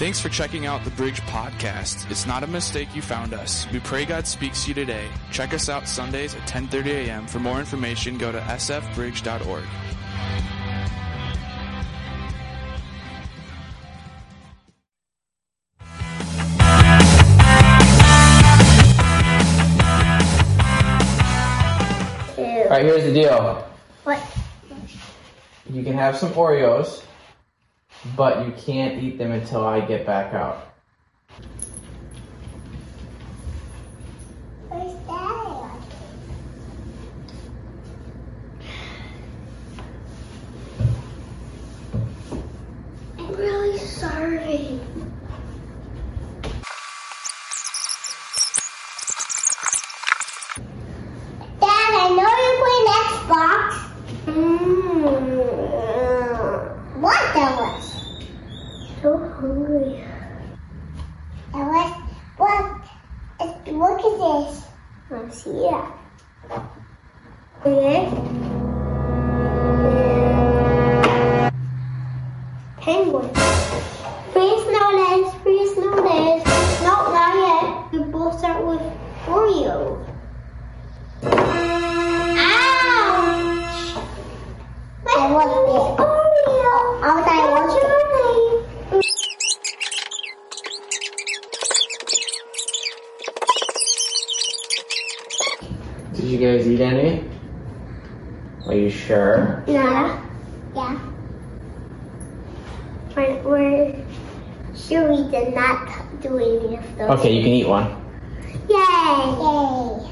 Thanks for checking out the Bridge Podcast. It's not a mistake you found us. We pray God speaks to you today. Check us out Sundays at 10:30 a.m. For more information, go to sfbridge.org. All right, here's the deal. What? You can have some Oreos, but you can't eat them until I get back out. Where's Dad? I'm really sorry. Dad, I know you're playing Xbox. Mm. What, Ellis? So hungry. Ellis, what? It's- Look at this. Let's see it. Okay. Penguin. Those. Okay, you can eat one. Yay! Yay!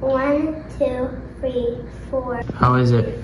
One, two, three, four. How is it?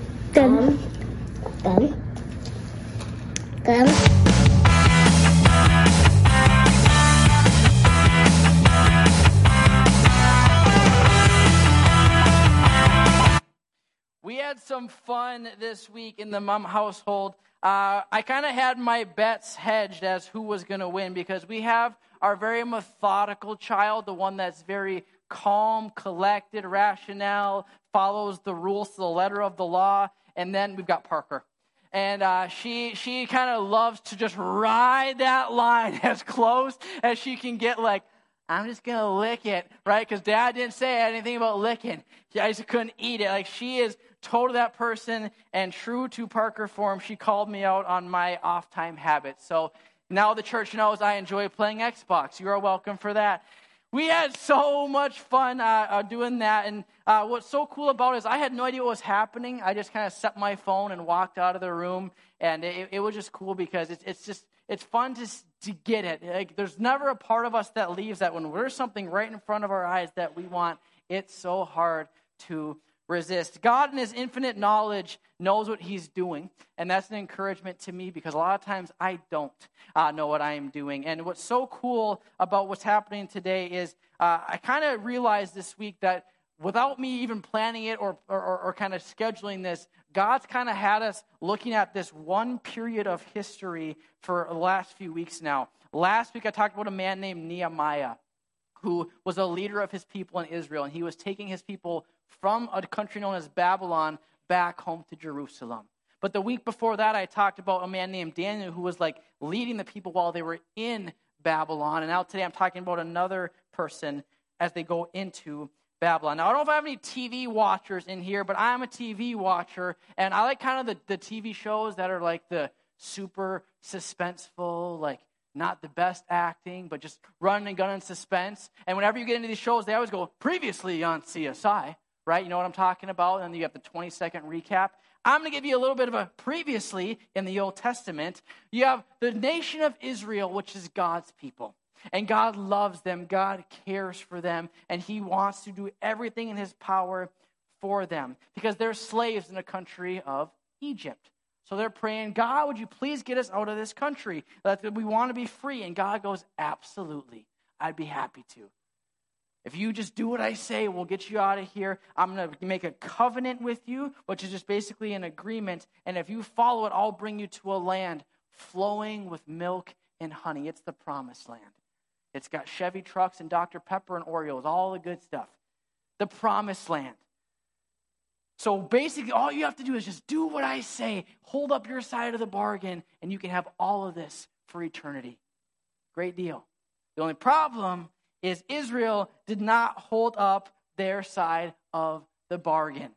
Some fun this week in the mom household. Uh, I kind of had my bets hedged as who was going to win because we have our very methodical child, the one that's very calm, collected, rationale, follows the rules to the letter of the law, and then we've got Parker. And uh, she she kind of loves to just ride that line as close as she can get. Like I'm just gonna lick it, right? Because Dad didn't say anything about licking. I just couldn't eat it. Like she is totally that person, and true to Parker form, she called me out on my off time habits. So now the church knows I enjoy playing Xbox. You are welcome for that. We had so much fun uh, uh, doing that, and uh, what's so cool about it is I had no idea what was happening. I just kind of set my phone and walked out of the room, and it, it was just cool because it's, it's just it's fun to to get it. Like, there's never a part of us that leaves that when there's something right in front of our eyes that we want, it's so hard to resist. God, in His infinite knowledge, knows what He's doing, and that's an encouragement to me because a lot of times I don't uh, know what I am doing. And what's so cool about what's happening today is uh, I kind of realized this week that without me even planning it or, or, or kind of scheduling this, God's kind of had us looking at this one period of history for the last few weeks now. Last week, I talked about a man named Nehemiah who was a leader of his people in Israel, and he was taking his people from a country known as Babylon back home to Jerusalem. But the week before that, I talked about a man named Daniel who was like leading the people while they were in Babylon. And now today, I'm talking about another person as they go into Babylon. Now, I don't know if I have any TV watchers in here, but I'm a TV watcher, and I like kind of the, the TV shows that are like the super suspenseful, like not the best acting, but just running and gun and suspense. And whenever you get into these shows, they always go previously on CSI, right? You know what I'm talking about? And then you have the 20 second recap. I'm going to give you a little bit of a previously in the Old Testament. You have the nation of Israel, which is God's people. And God loves them, God cares for them, and He wants to do everything in His power for them because they're slaves in the country of Egypt. So they're praying, God, would you please get us out of this country? We want to be free. And God goes, Absolutely. I'd be happy to. If you just do what I say, we'll get you out of here. I'm going to make a covenant with you, which is just basically an agreement. And if you follow it, I'll bring you to a land flowing with milk and honey. It's the promised land. It's got Chevy trucks and Dr. Pepper and Oreos, all the good stuff. The promised land. So basically, all you have to do is just do what I say, hold up your side of the bargain, and you can have all of this for eternity. Great deal. The only problem is Israel did not hold up their side of the bargain.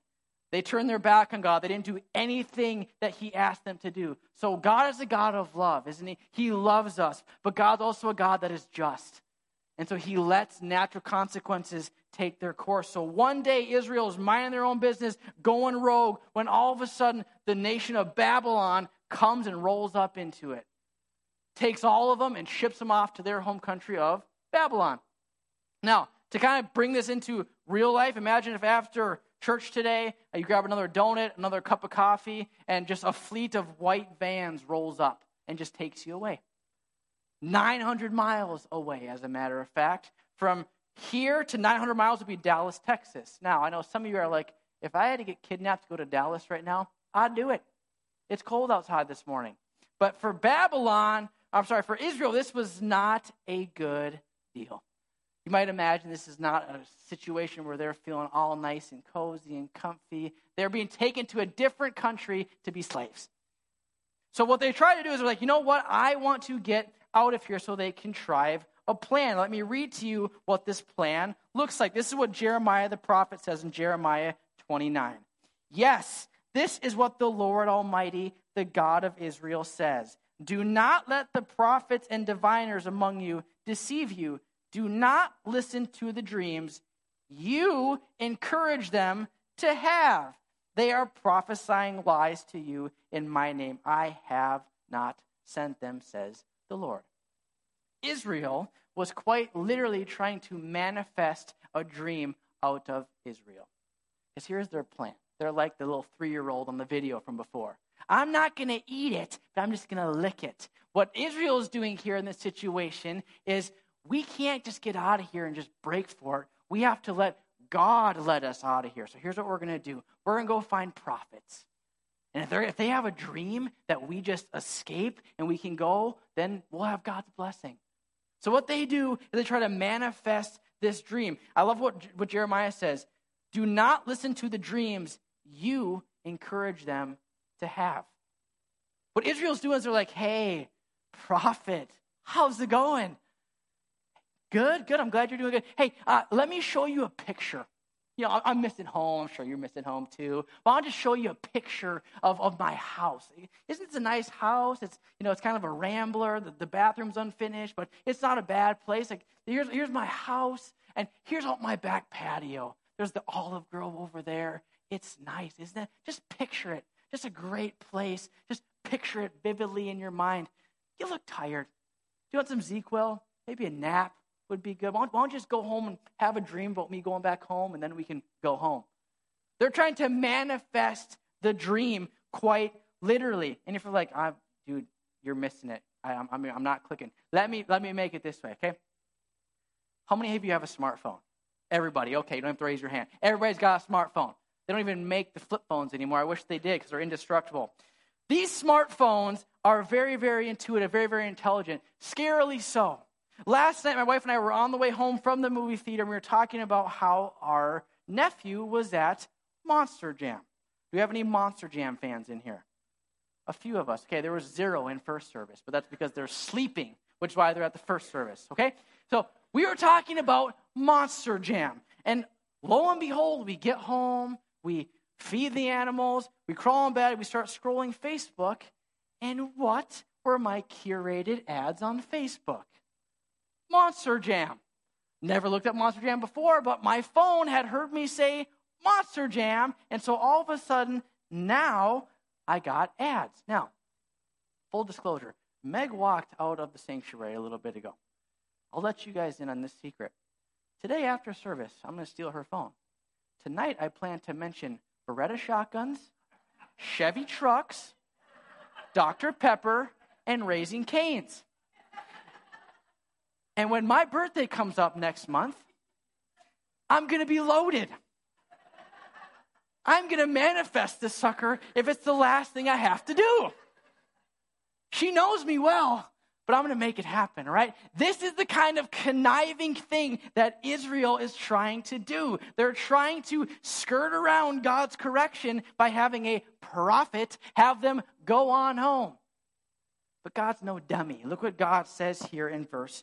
They turned their back on God. They didn't do anything that He asked them to do. So, God is a God of love, isn't He? He loves us, but God's also a God that is just. And so, He lets natural consequences take their course. So, one day, Israel is minding their own business, going rogue, when all of a sudden the nation of Babylon comes and rolls up into it, takes all of them and ships them off to their home country of Babylon. Now, to kind of bring this into real life, imagine if after church today, uh, you grab another donut, another cup of coffee, and just a fleet of white vans rolls up and just takes you away. 900 miles away, as a matter of fact. From here to 900 miles would be Dallas, Texas. Now, I know some of you are like, if I had to get kidnapped to go to Dallas right now, I'd do it. It's cold outside this morning. But for Babylon, I'm sorry, for Israel, this was not a good deal. You might imagine this is not a situation where they're feeling all nice and cozy and comfy. They're being taken to a different country to be slaves. So, what they try to do is they're like, you know what? I want to get out of here so they contrive a plan. Let me read to you what this plan looks like. This is what Jeremiah the prophet says in Jeremiah 29. Yes, this is what the Lord Almighty, the God of Israel, says. Do not let the prophets and diviners among you deceive you do not listen to the dreams you encourage them to have. They are prophesying lies to you in my name. I have not sent them, says the Lord. Israel was quite literally trying to manifest a dream out of Israel. Because here's their plan. They're like the little three year old on the video from before. I'm not going to eat it, but I'm just going to lick it. What Israel is doing here in this situation is we can't just get out of here and just break for it. We have to let God let us out of here. So here's what we're going to do we're going to go find prophets. And if, if they have a dream that we just escape and we can go, then we'll have God's blessing. So what they do is they try to manifest this dream. I love what, what Jeremiah says. Do not listen to the dreams you encourage them to have. What Israel's doing is they're like, hey, prophet, how's it going? Good, good. I'm glad you're doing good. Hey, uh, let me show you a picture. You know, I'm missing home. I'm sure you're missing home too. But I'll just show you a picture of, of my house. Isn't this a nice house? It's, you know, it's kind of a rambler. The, the bathroom's unfinished, but it's not a bad place. Like, here's, here's my house, and here's all my back patio. There's the olive grove over there. It's nice, isn't it? Just picture it. Just a great place. Just picture it vividly in your mind. You look tired. Do you want some ZzzQuil? Maybe a nap? Would be good. Why don't, why don't you just go home and have a dream about me going back home and then we can go home? They're trying to manifest the dream quite literally. And if you're like, I'm, dude, you're missing it. I, am I'm, I'm not clicking. Let me, let me make it this way, okay? How many of you have a smartphone? Everybody. Okay, you don't have to raise your hand. Everybody's got a smartphone. They don't even make the flip phones anymore. I wish they did because they're indestructible. These smartphones are very, very intuitive, very, very intelligent, scarily so. Last night, my wife and I were on the way home from the movie theater, and we were talking about how our nephew was at Monster Jam. Do we have any Monster Jam fans in here? A few of us. Okay, there was zero in first service, but that's because they're sleeping, which is why they're at the first service. Okay? So we were talking about Monster Jam. And lo and behold, we get home, we feed the animals, we crawl in bed, we start scrolling Facebook, and what were my curated ads on Facebook? Monster Jam. Never looked at Monster Jam before, but my phone had heard me say Monster Jam. And so all of a sudden, now I got ads. Now, full disclosure Meg walked out of the sanctuary a little bit ago. I'll let you guys in on this secret. Today, after service, I'm going to steal her phone. Tonight, I plan to mention Beretta shotguns, Chevy trucks, Dr. Pepper, and Raising Canes. And when my birthday comes up next month, I'm going to be loaded. I'm going to manifest this sucker if it's the last thing I have to do. She knows me well, but I'm going to make it happen, right? This is the kind of conniving thing that Israel is trying to do. They're trying to skirt around God's correction by having a prophet have them go on home. But God's no dummy. Look what God says here in verse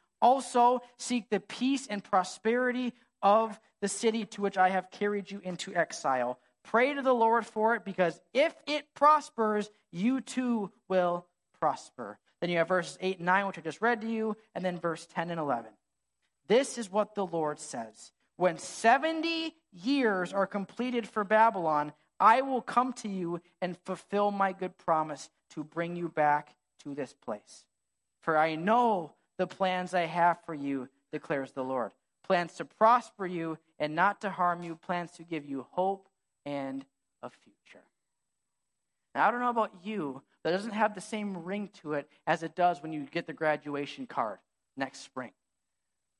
Also, seek the peace and prosperity of the city to which I have carried you into exile. Pray to the Lord for it, because if it prospers, you too will prosper. Then you have verses 8 and 9, which I just read to you, and then verse 10 and 11. This is what the Lord says When 70 years are completed for Babylon, I will come to you and fulfill my good promise to bring you back to this place. For I know the plans I have for you, declares the Lord plans to prosper you and not to harm you, plans to give you hope and a future. Now, I don't know about you, that doesn't have the same ring to it as it does when you get the graduation card next spring.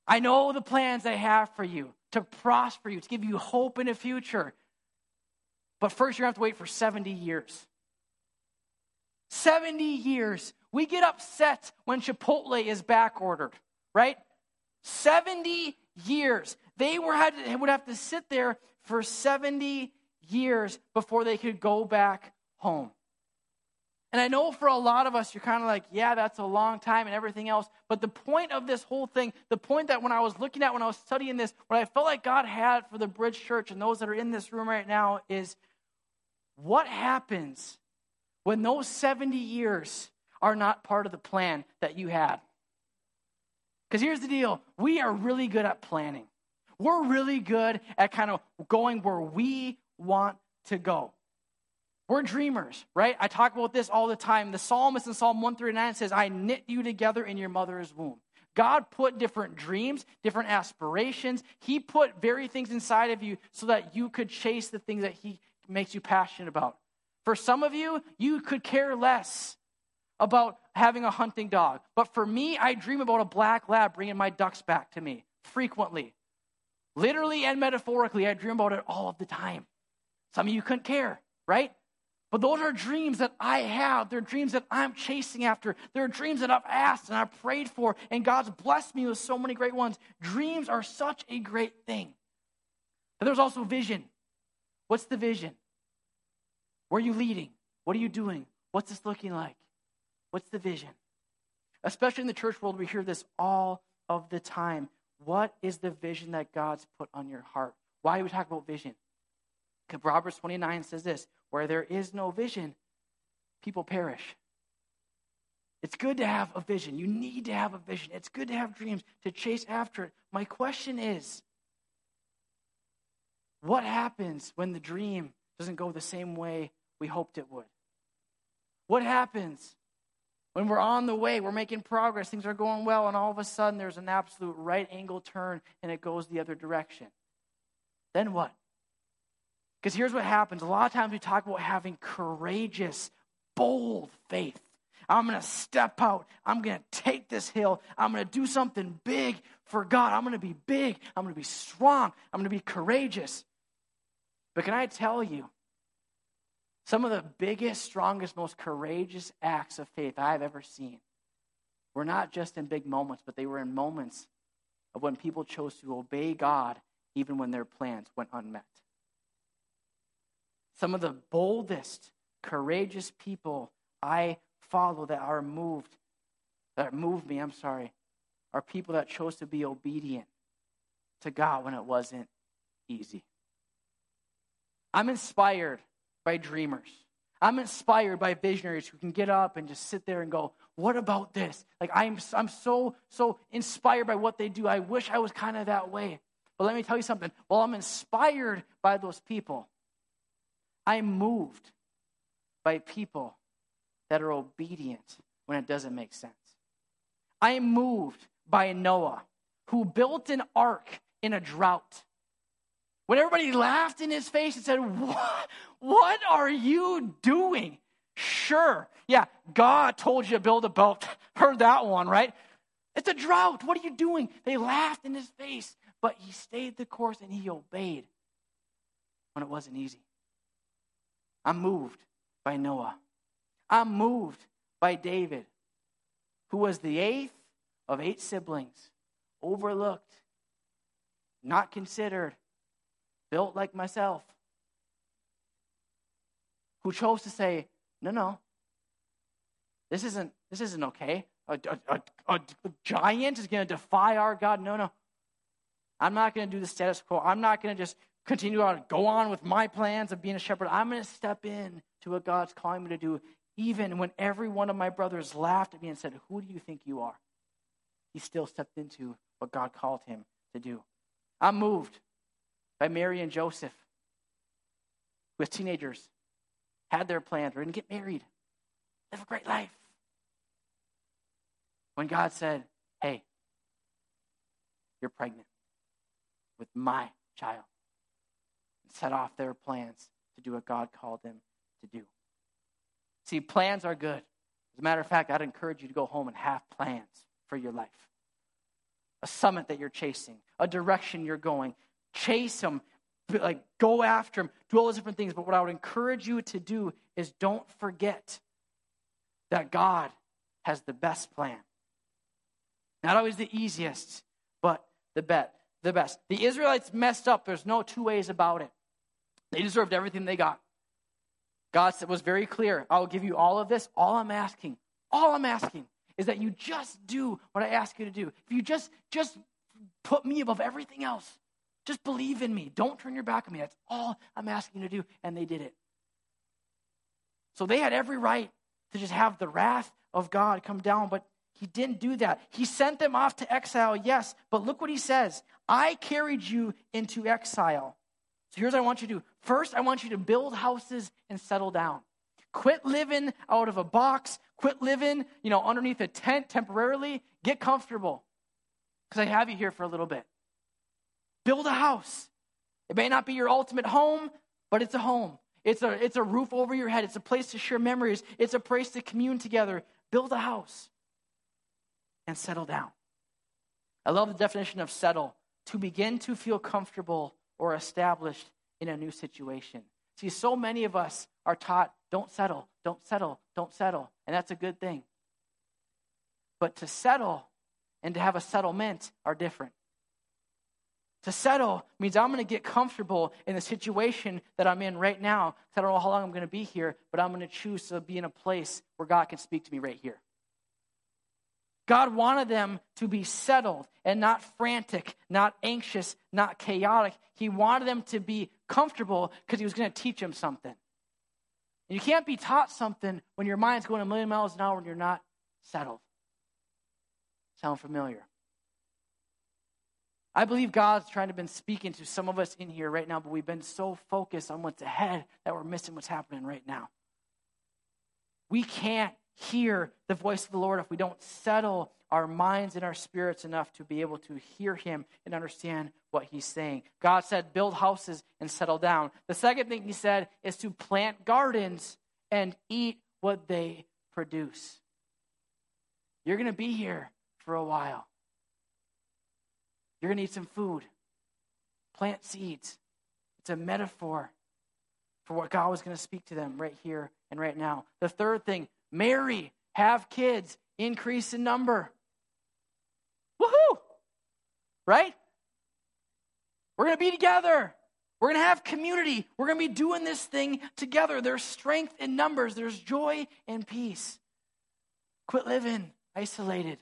I know the plans I have for you to prosper you, to give you hope in a future. But first, you're going to have to wait for 70 years. 70 years. We get upset when Chipotle is back ordered, right? 70 years. They were had to, would have to sit there for 70 years before they could go back home. And I know for a lot of us, you're kind of like, yeah, that's a long time and everything else. But the point of this whole thing, the point that when I was looking at, when I was studying this, what I felt like God had for the Bridge Church and those that are in this room right now is what happens when those 70 years are not part of the plan that you had? Because here's the deal we are really good at planning, we're really good at kind of going where we want to go. We're dreamers, right? I talk about this all the time. The psalmist in Psalm 139 says, I knit you together in your mother's womb. God put different dreams, different aspirations. He put very things inside of you so that you could chase the things that He makes you passionate about. For some of you, you could care less about having a hunting dog. But for me, I dream about a black lab bringing my ducks back to me frequently. Literally and metaphorically, I dream about it all of the time. Some of you couldn't care, right? But those are dreams that I have. They're dreams that I'm chasing after. They're dreams that I've asked and I've prayed for, and God's blessed me with so many great ones. Dreams are such a great thing. But there's also vision. What's the vision? Where are you leading? What are you doing? What's this looking like? What's the vision? Especially in the church world, we hear this all of the time. What is the vision that God's put on your heart? Why do we talk about vision? Because Proverbs 29 says this where there is no vision, people perish. It's good to have a vision. You need to have a vision. It's good to have dreams, to chase after it. My question is what happens when the dream doesn't go the same way we hoped it would? What happens when we're on the way, we're making progress, things are going well, and all of a sudden there's an absolute right angle turn and it goes the other direction? Then what? Because here's what happens a lot of times we talk about having courageous, bold faith. I'm going to step out. I'm going to take this hill. I'm going to do something big for God. I'm going to be big. I'm going to be strong. I'm going to be courageous. But can I tell you, some of the biggest, strongest, most courageous acts of faith I've ever seen were not just in big moments, but they were in moments of when people chose to obey God even when their plans went unmet. Some of the boldest, courageous people I follow that are moved, that moved me, I'm sorry, are people that chose to be obedient to God when it wasn't easy. I'm inspired by dreamers. I'm inspired by visionaries who can get up and just sit there and go, What about this? Like, I'm, I'm so, so inspired by what they do. I wish I was kind of that way. But let me tell you something. While I'm inspired by those people, I'm moved by people that are obedient when it doesn't make sense. I am moved by Noah, who built an ark in a drought. When everybody laughed in his face and said, What, what are you doing? Sure. Yeah, God told you to build a boat. Heard that one, right? It's a drought. What are you doing? They laughed in his face, but he stayed the course and he obeyed when it wasn't easy. I'm moved by Noah. I'm moved by David, who was the eighth of eight siblings, overlooked, not considered, built like myself, who chose to say, No, no, this isn't, this isn't okay. A, a, a, a giant is going to defy our God. No, no. I'm not going to do the status quo. I'm not going to just continue on, go on with my plans of being a shepherd. I'm going to step in to what God's calling me to do, even when every one of my brothers laughed at me and said, Who do you think you are? He still stepped into what God called him to do. I'm moved by Mary and Joseph, with teenagers, had their plans, were going to get married, live a great life. When God said, Hey, you're pregnant with my child, and set off their plans to do what God called them to do. See, plans are good. As a matter of fact, I'd encourage you to go home and have plans for your life a summit that you're chasing, a direction you're going. Chase them, like go after them, do all those different things. But what I would encourage you to do is don't forget that God has the best plan. Not always the easiest, but the bet, the best. The Israelites messed up. There's no two ways about it. They deserved everything they got. God was very clear. I will give you all of this. All I'm asking, all I'm asking is that you just do what I ask you to do. If you just just put me above everything else, just believe in me. Don't turn your back on me. That's all I'm asking you to do. And they did it. So they had every right to just have the wrath of God come down, but he didn't do that. He sent them off to exile, yes, but look what he says I carried you into exile. So here's what I want you to do. First, I want you to build houses and settle down. Quit living out of a box. Quit living, you know, underneath a tent temporarily. Get comfortable. Because I have you here for a little bit. Build a house. It may not be your ultimate home, but it's a home. It's a, it's a roof over your head. It's a place to share memories. It's a place to commune together. Build a house and settle down. I love the definition of settle to begin to feel comfortable or established in a new situation. See, so many of us are taught don't settle, don't settle, don't settle. And that's a good thing. But to settle and to have a settlement are different. To settle means I'm going to get comfortable in the situation that I'm in right now. I don't know how long I'm going to be here, but I'm going to choose to be in a place where God can speak to me right here. God wanted them to be settled and not frantic, not anxious, not chaotic. He wanted them to be comfortable because He was going to teach them something. And you can't be taught something when your mind's going a million miles an hour and you're not settled. Sound familiar? I believe God's trying to been speaking to some of us in here right now, but we've been so focused on what's ahead that we're missing what's happening right now. We can't hear the voice of the Lord if we don't settle our minds and our spirits enough to be able to hear Him and understand what He's saying. God said, build houses and settle down. The second thing He said is to plant gardens and eat what they produce. You're going to be here for a while. You're going to need some food. Plant seeds. It's a metaphor for what God was going to speak to them right here and right now. The third thing marry, have kids, increase in number. Woohoo! Right? We're going to be together. We're going to have community. We're going to be doing this thing together. There's strength in numbers, there's joy and peace. Quit living isolated.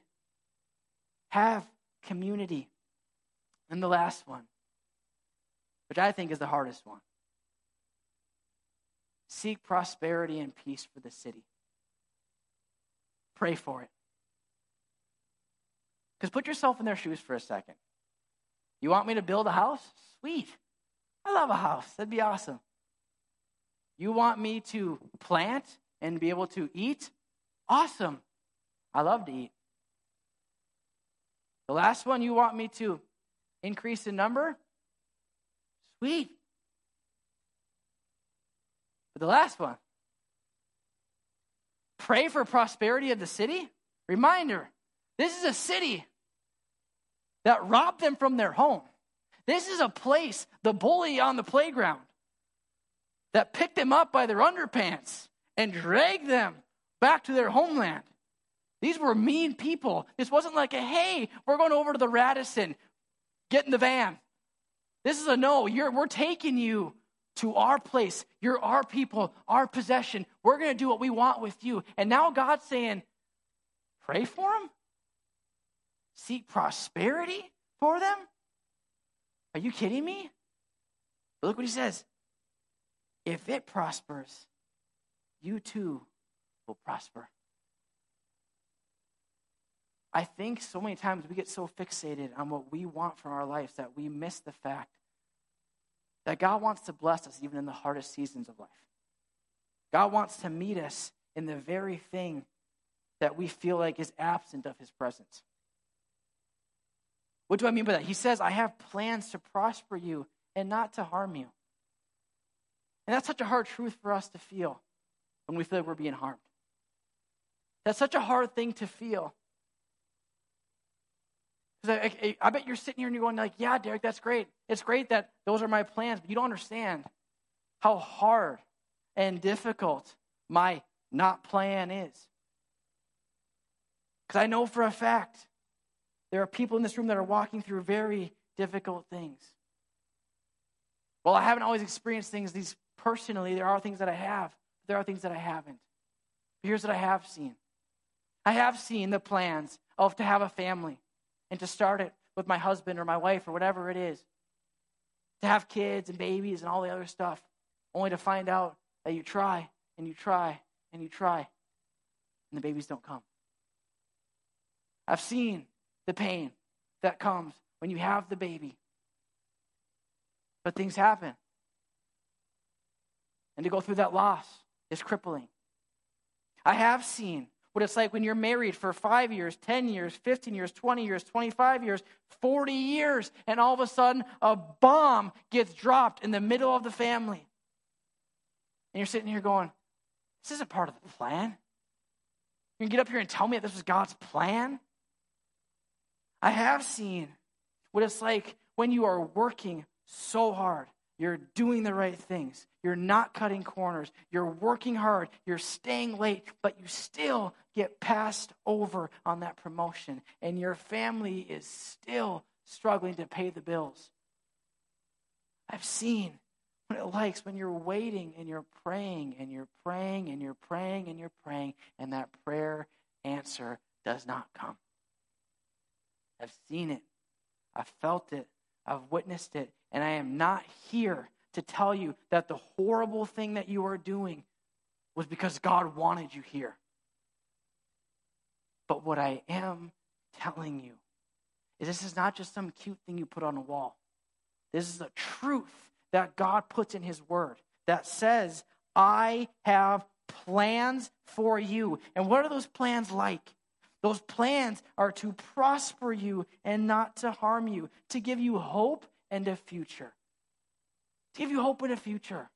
Have community. And the last one, which I think is the hardest one seek prosperity and peace for the city. Pray for it. Because put yourself in their shoes for a second. You want me to build a house? Sweet. I love a house. That'd be awesome. You want me to plant and be able to eat? Awesome. I love to eat. The last one you want me to increase in number? Sweet. But the last one, pray for prosperity of the city? Reminder, this is a city that robbed them from their home. This is a place, the bully on the playground, that picked them up by their underpants and dragged them back to their homeland. These were mean people. This wasn't like a, hey, we're going over to the Radisson, get in the van. This is a no, You're, we're taking you to our place. You're our people, our possession. We're going to do what we want with you. And now God's saying, pray for them? Seek prosperity for them? Are you kidding me? But look what he says. If it prospers, you too will prosper. I think so many times we get so fixated on what we want from our lives that we miss the fact that God wants to bless us even in the hardest seasons of life. God wants to meet us in the very thing that we feel like is absent of his presence. What do I mean by that? He says, I have plans to prosper you and not to harm you. And that's such a hard truth for us to feel when we feel like we're being harmed. That's such a hard thing to feel. Because I, I, I, bet you're sitting here and you're going like, yeah, Derek, that's great. It's great that those are my plans, but you don't understand how hard and difficult my not plan is. Because I know for a fact there are people in this room that are walking through very difficult things. Well, I haven't always experienced things these personally. There are things that I have, there are things that I haven't. But here's what I have seen. I have seen the plans of to have a family and to start it with my husband or my wife or whatever it is. To have kids and babies and all the other stuff, only to find out that you try and you try and you try and the babies don't come. I've seen the pain that comes when you have the baby. But things happen. And to go through that loss is crippling. I have seen what it's like when you're married for five years, 10 years, 15 years, 20 years, 25 years, 40 years, and all of a sudden a bomb gets dropped in the middle of the family. And you're sitting here going, This isn't part of the plan. You can get up here and tell me that this was God's plan? I have seen what it's like when you are working so hard you're doing the right things. You're not cutting corners. You're working hard. You're staying late, but you still get passed over on that promotion. And your family is still struggling to pay the bills. I've seen what it likes when you're waiting and you're praying and you're praying and you're praying and you're praying, and that prayer answer does not come. I've seen it. I've felt it. I've witnessed it. And I am not here to tell you that the horrible thing that you are doing was because God wanted you here. But what I am telling you is this is not just some cute thing you put on a wall. This is the truth that God puts in His Word that says, I have plans for you. And what are those plans like? Those plans are to prosper you and not to harm you, to give you hope and a future. To give you hope and a future.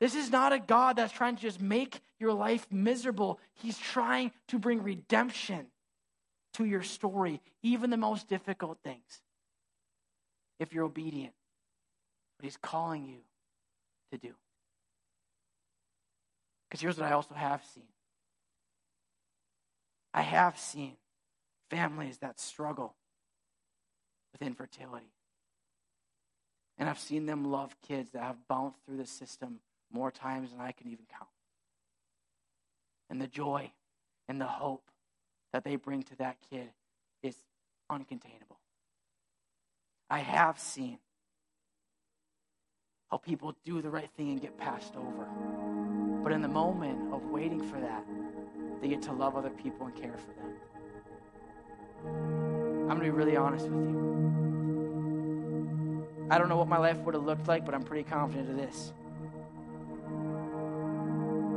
This is not a God that's trying to just make your life miserable. He's trying to bring redemption to your story, even the most difficult things, if you're obedient. But He's calling you to do. Because here's what I also have seen I have seen families that struggle with infertility. And I've seen them love kids that have bounced through the system more times than I can even count. And the joy and the hope that they bring to that kid is uncontainable. I have seen how people do the right thing and get passed over. But in the moment of waiting for that, they get to love other people and care for them. I'm going to be really honest with you. I don't know what my life would have looked like, but I'm pretty confident of this.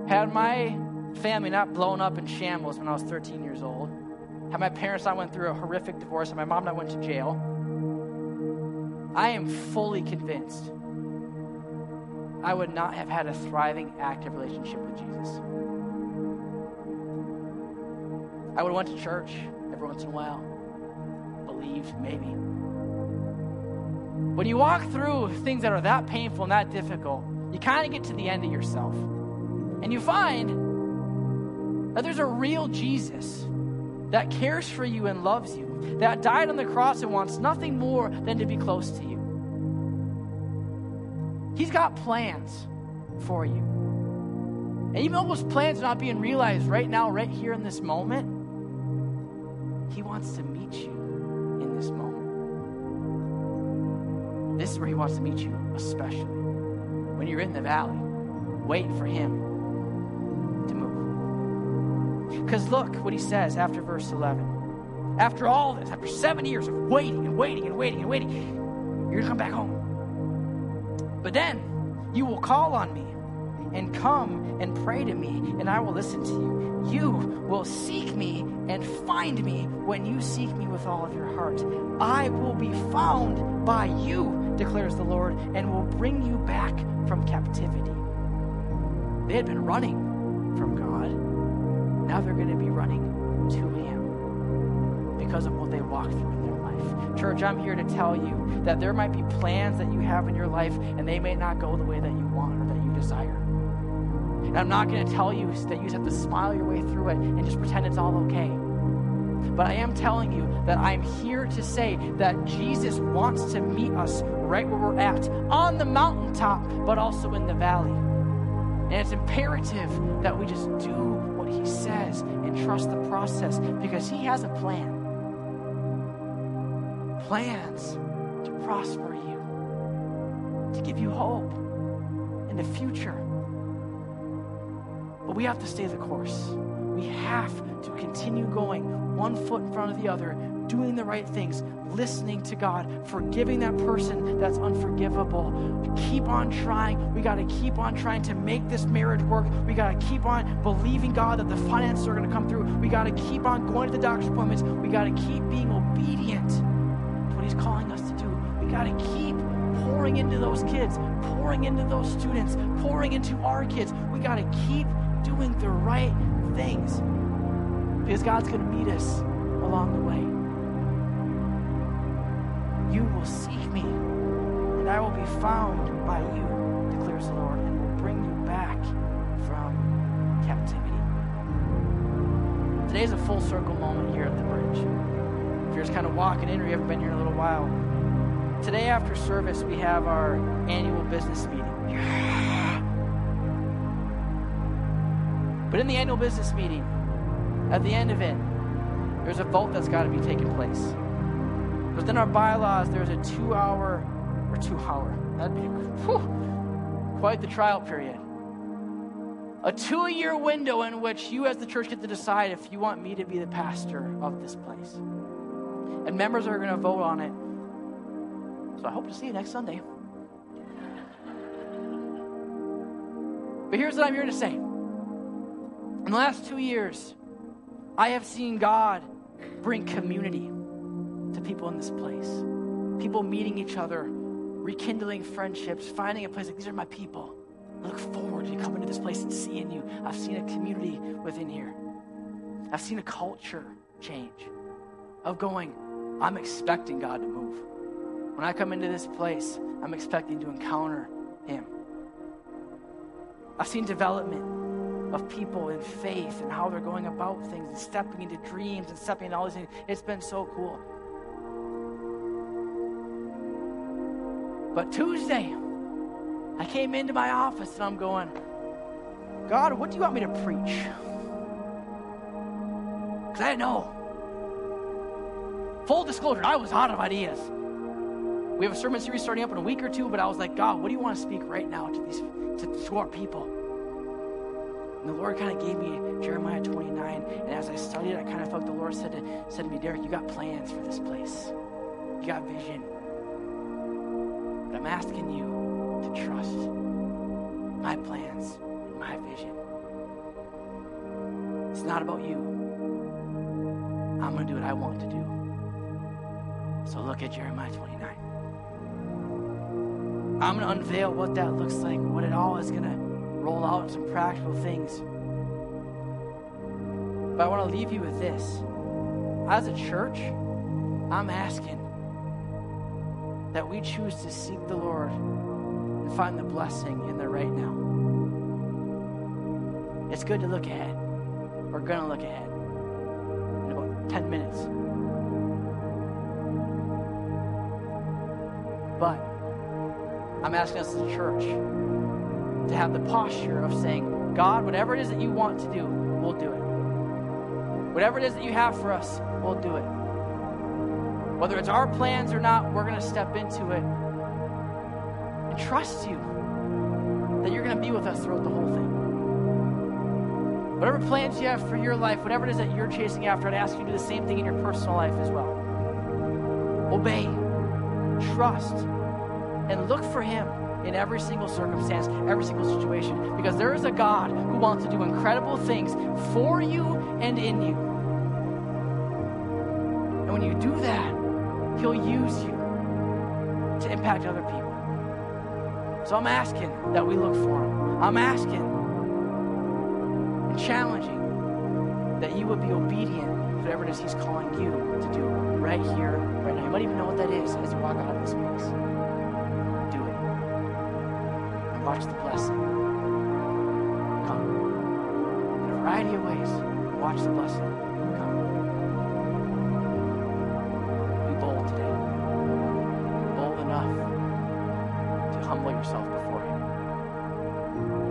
Had my family not blown up in shambles when I was 13 years old, had my parents not went through a horrific divorce, and my mom not went to jail, I am fully convinced I would not have had a thriving, active relationship with Jesus. I would have went to church every once in a while, believed maybe. When you walk through things that are that painful and that difficult, you kind of get to the end of yourself. And you find that there's a real Jesus that cares for you and loves you, that died on the cross and wants nothing more than to be close to you. He's got plans for you. And even though those plans are not being realized right now, right here in this moment, He wants to meet you in this moment. This is where He wants to meet you, especially when you're in the valley, waiting for Him to move. Because look what He says after verse 11. After all this, after seven years of waiting and waiting and waiting and waiting, you're going to come back home. But then you will call on me and come and pray to me, and I will listen to you. You will seek me and find me when you seek me with all of your heart. I will be found by you, declares the Lord, and will bring you back from captivity. They had been running from God. Now they're going to be running to Him because of what they walked through in their life. Church, I'm here to tell you that there might be plans that you have in your life, and they may not go the way that you want or that you desire. And I'm not going to tell you that you just have to smile your way through it and just pretend it's all okay. But I am telling you that I'm here to say that Jesus wants to meet us right where we're at, on the mountaintop, but also in the valley. And it's imperative that we just do what he says and trust the process because he has a plan. Plans to prosper you, to give you hope in the future. But we have to stay the course. We have to continue going one foot in front of the other, doing the right things, listening to God, forgiving that person that's unforgivable. Keep on trying. We got to keep on trying to make this marriage work. We got to keep on believing God that the finances are going to come through. We got to keep on going to the doctor's appointments. We got to keep being obedient to what He's calling us to do. We got to keep pouring into those kids, pouring into those students, pouring into our kids. We got to keep doing the right things because God's going to meet us along the way. You will seek me, and I will be found by you, declares the Lord, and will bring you back from captivity. Today is a full circle moment here at the bridge. If you're just kind of walking in or you haven't been here in a little while, today after service, we have our annual business meeting. But in the annual business meeting, at the end of it, there's a vote that's got to be taking place. Within our bylaws, there's a two hour or two hour, that'd be whew, quite the trial period. A two year window in which you, as the church, get to decide if you want me to be the pastor of this place. And members are going to vote on it. So I hope to see you next Sunday. But here's what I'm here to say. In the last two years, I have seen God bring community to people in this place. People meeting each other, rekindling friendships, finding a place like these are my people. I look forward to coming to this place and seeing you. I've seen a community within here. I've seen a culture change of going, I'm expecting God to move. When I come into this place, I'm expecting to encounter Him. I've seen development of people in faith and how they're going about things and stepping into dreams and stepping into all these things. It's been so cool. But Tuesday, I came into my office and I'm going, God, what do you want me to preach? Because I didn't know. Full disclosure, I was out of ideas. We have a sermon series starting up in a week or two, but I was like, God, what do you want to speak right now to these to, to our people? And the Lord kind of gave me Jeremiah 29, and as I studied, I kind of felt the Lord said to, said to me, Derek, you got plans for this place. You got vision. But I'm asking you to trust my plans, my vision. It's not about you. I'm going to do what I want to do. So look at Jeremiah 29. I'm going to unveil what that looks like, what it all is going to roll out some practical things. But I want to leave you with this. As a church, I'm asking that we choose to seek the Lord and find the blessing in the right now. It's good to look ahead. We're going to look ahead in about 10 minutes. But I'm asking us as a church to have the posture of saying, God, whatever it is that you want to do, we'll do it. Whatever it is that you have for us, we'll do it. Whether it's our plans or not, we're going to step into it and trust you that you're going to be with us throughout the whole thing. Whatever plans you have for your life, whatever it is that you're chasing after, I'd ask you to do the same thing in your personal life as well. Obey, trust, and look for Him in every single circumstance, every single situation, because there is a God who wants to do incredible things for you and in you. And when you do that, He'll use you to impact other people. So I'm asking that we look for Him. I'm asking and challenging that you would be obedient to whatever it is He's calling you to do right here, right now. You might even know what that is as you walk out of this place. Watch the blessing come. In a variety of ways, watch the blessing come. Be bold today. Bold enough to humble yourself before Him.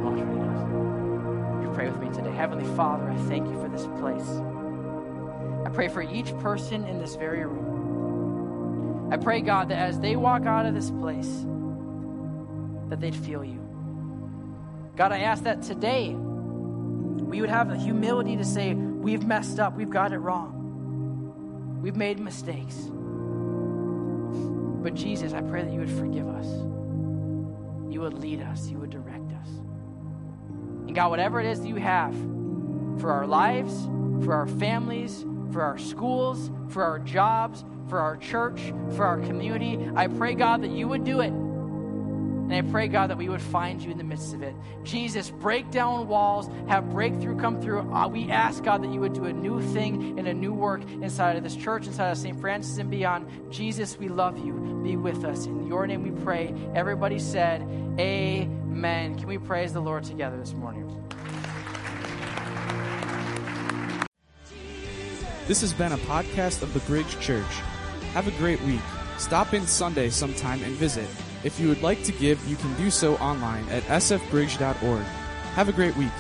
Watch what He does. You pray with me today? Heavenly Father, I thank you for this place. I pray for each person in this very room. I pray, God, that as they walk out of this place, that they'd feel you. God, I ask that today we would have the humility to say, We've messed up, we've got it wrong, we've made mistakes. But Jesus, I pray that you would forgive us, you would lead us, you would direct us. And God, whatever it is that you have for our lives, for our families, for our schools, for our jobs, for our church, for our community, I pray, God, that you would do it. And I pray, God, that we would find you in the midst of it. Jesus, break down walls, have breakthrough come through. Uh, we ask, God, that you would do a new thing and a new work inside of this church, inside of St. Francis and beyond. Jesus, we love you. Be with us. In your name we pray. Everybody said, Amen. Can we praise the Lord together this morning? This has been a podcast of the Bridge Church. Have a great week. Stop in Sunday sometime and visit. If you would like to give, you can do so online at sfbridge.org. Have a great week.